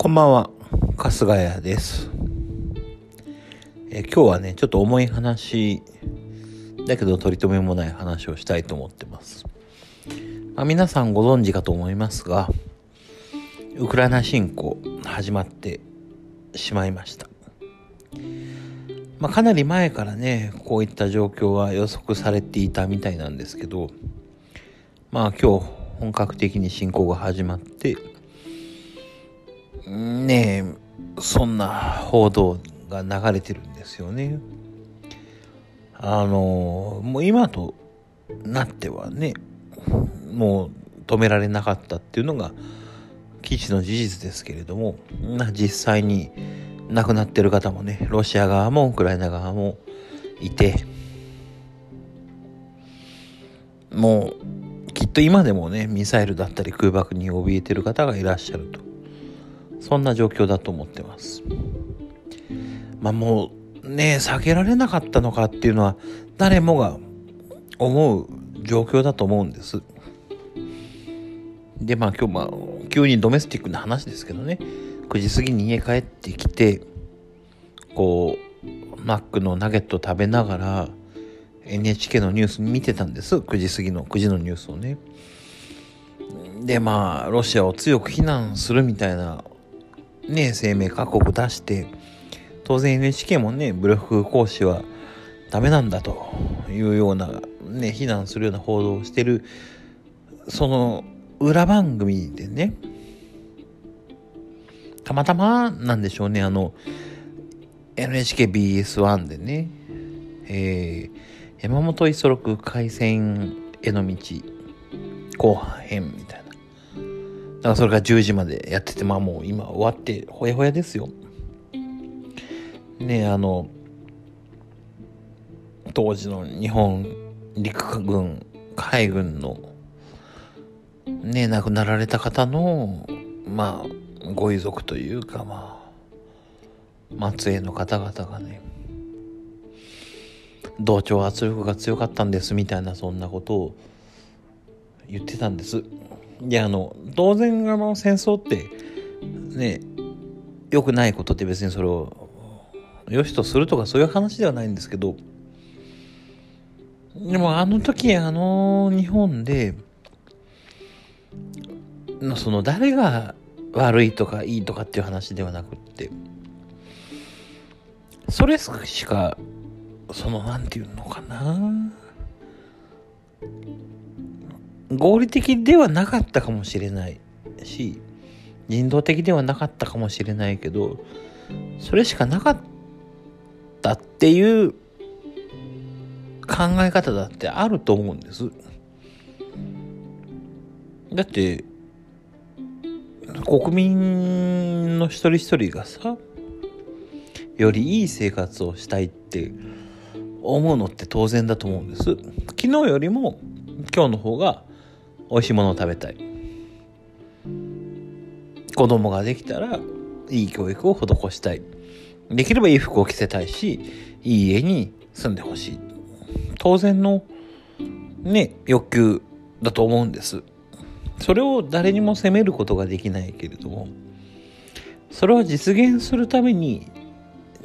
こんばんは、春日谷です。え今日はね、ちょっと重い話、だけど取り留めもない話をしたいと思ってます。まあ、皆さんご存知かと思いますが、ウクライナ侵攻始まってしまいました。まあ、かなり前からね、こういった状況は予測されていたみたいなんですけど、まあ今日本格的に侵攻が始まって、ねえ、そんな報道が流れてるんですよね。あの、もう今となってはね、もう止められなかったっていうのが基地の事実ですけれども、実際に亡くなってる方もね、ロシア側もウクライナ側もいて、もうきっと今でもね、ミサイルだったり空爆に怯えてる方がいらっしゃると。そんな状況だと思ってます。まあもうね、避けられなかったのかっていうのは誰もが思う状況だと思うんです。で、まあ今日まあ急にドメスティックな話ですけどね、9時過ぎに家帰ってきて、こう、マックのナゲット食べながら NHK のニュース見てたんです。9時過ぎの9時のニュースをね。でまあロシアを強く非難するみたいなね声明各国出して当然 NHK もね武力行使はダメなんだというようなね非難するような報道をしてるその裏番組でねたまたまなんでしょうねあの NHKBS1 でね、えー、山本五十六海戦への道後半編みたいな。だからそれが10時までやってて、まあもう今終わってほやほやですよ。ねあの、当時の日本陸軍、海軍の、ね亡くなられた方の、まあ、ご遺族というか、まあ、末裔の方々がね、同調圧力が強かったんですみたいなそんなことを言ってたんです。であの当然あの戦争ってね良くないことって別にそれを良しとするとかそういう話ではないんですけどでもあの時あの日本でその誰が悪いとかいいとかっていう話ではなくってそれしかそのなんていうのかな。合理的ではなかったかもしれないし人道的ではなかったかもしれないけどそれしかなかったっていう考え方だってあると思うんです。だって国民の一人一人がさよりいい生活をしたいって思うのって当然だと思うんです。昨日よりも今日の方が美味しいものを食べたい。子供ができたらいい教育を施したい。できればいい服を着せたいしいい家に住んでほしい。当然のね欲求だと思うんです。それを誰にも責めることができないけれどもそれを実現するために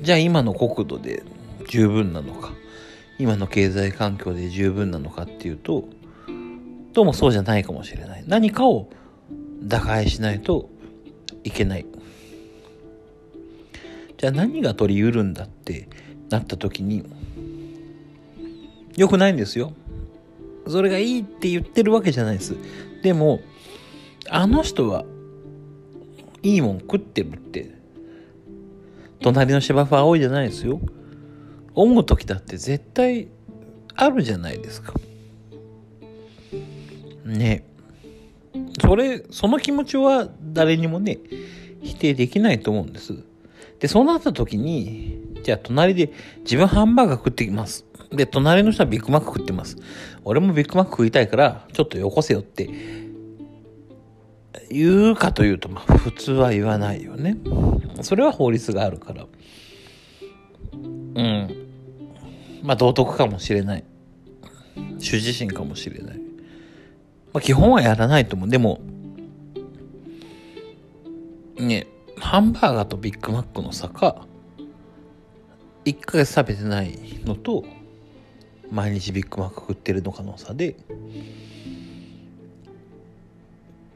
じゃあ今の国土で十分なのか今の経済環境で十分なのかっていうとどうもそうじゃないかもしれない。何かを打開しないといけない。じゃあ何が取り得るんだってなった時に、良くないんですよ。それがいいって言ってるわけじゃないです。でも、あの人はいいもん食ってるって、隣の芝生青いじゃないですよ。思う時だって絶対あるじゃないですか。ね。それその気持ちは誰にもね否定できないと思うんです。でそうなった時にじゃあ隣で自分ハンバーガー食ってきます。で隣の人はビッグマック食ってます。俺もビッグマック食いたいからちょっとよこせよって言うかというとまあ普通は言わないよね。それは法律があるから。うん。まあ道徳かもしれない。羞恥心かもしれない。まあ、基本はやらないと思う。でも、ね、ハンバーガーとビッグマックの差か1ヶ月食べてないのと毎日ビッグマック食ってるのかの差で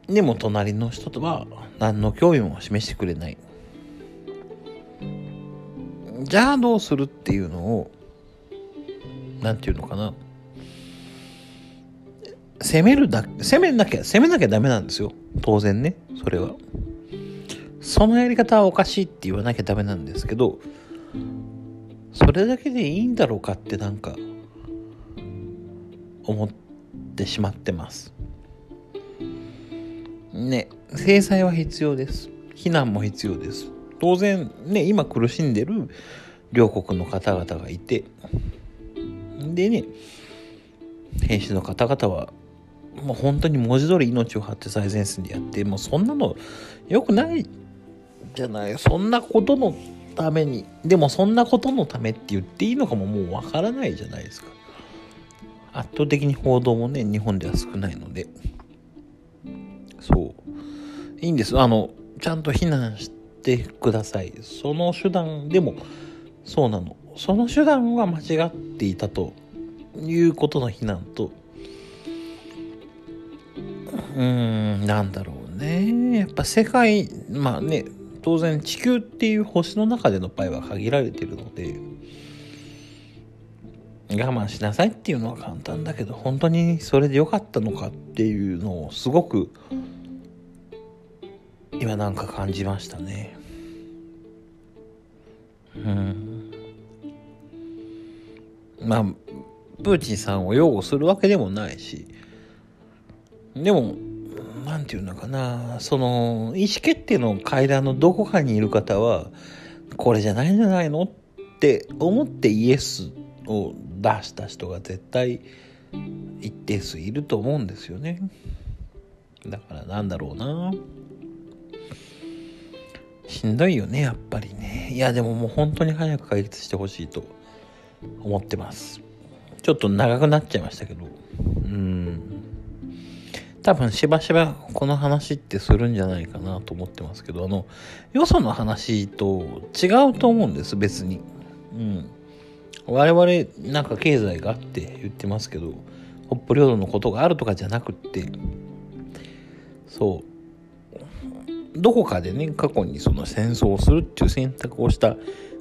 でも隣の人とは何の興味も示してくれないじゃあどうするっていうのをなんていうのかな攻めるだ攻めなきゃ攻めなきゃダメなんですよ。当然ねそれは。そのやり方はおかしいって言わなきゃダメなんですけどそれだけでいいんだろうかってなんか思ってしまってます。ね制裁は必要です。非難も必要です。当然ね今苦しんでる両国の方々がいてでね兵士の方々はもう本当に文字通り命を張って最前線でやってもうそんなの良くないじゃない。そんなことのためにでもそんなことのためって言っていいのかももうわからないじゃないですか。圧倒的に報道もね日本では少ないので。そう。いいんです。あのちゃんと避難してください。その手段でもそうなの。その手段は間違っていたということの非難とうんなんだろうね。やっぱ世界まあね当然地球っていう星の中での場合は限られてるので我慢しなさいっていうのは簡単だけど本当にそれで良かったのかっていうのをすごく今なんか感じましたね。うん。まあプーチンさんを擁護するわけでもないしでも何て言うのかな。その意思決定の階段のどこかにいる方はこれじゃないんじゃないのって思ってイエスを出した人が絶対一定数いると思うんですよね。だからなんだろうな。しんどいよねやっぱりね。いやでももう本当に早く解決してほしいと思ってます。ちょっと長くなっちゃいましたけど。うん。多分しばしばこの話ってするんじゃないかなと思ってますけどあのよその話と違うと思うんです別に。うん。我々なんか経済があって言ってますけど北方領土のことがあるとかじゃなくって。そう。どこかでね過去にその戦争をするっていう選択をした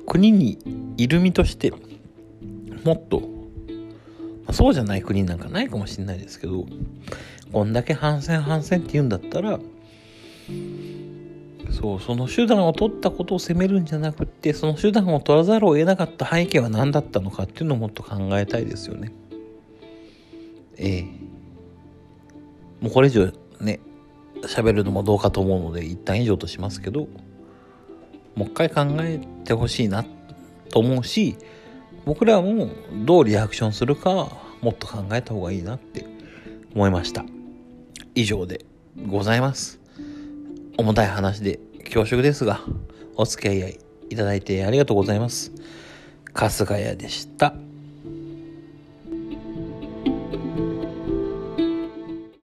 国にいる身としてもっと、そうじゃない国なんかないかもしれないですけどこんだけ反戦反戦って言うんだったらそうその手段を取ったことを責めるんじゃなくってその手段を取らざるを得なかった背景は何だったのかっていうのをもっと考えたいですよね。ええ。もうこれ以上ね喋るのもどうかと思うので一旦以上としますけどもう一回考えてほしいなと思うし僕らもどうリアクションするかもっと考えた方がいいなって思いました。以上でございます。重たい話で恐縮ですがお付き合いいただいてありがとうございます。春日屋でした。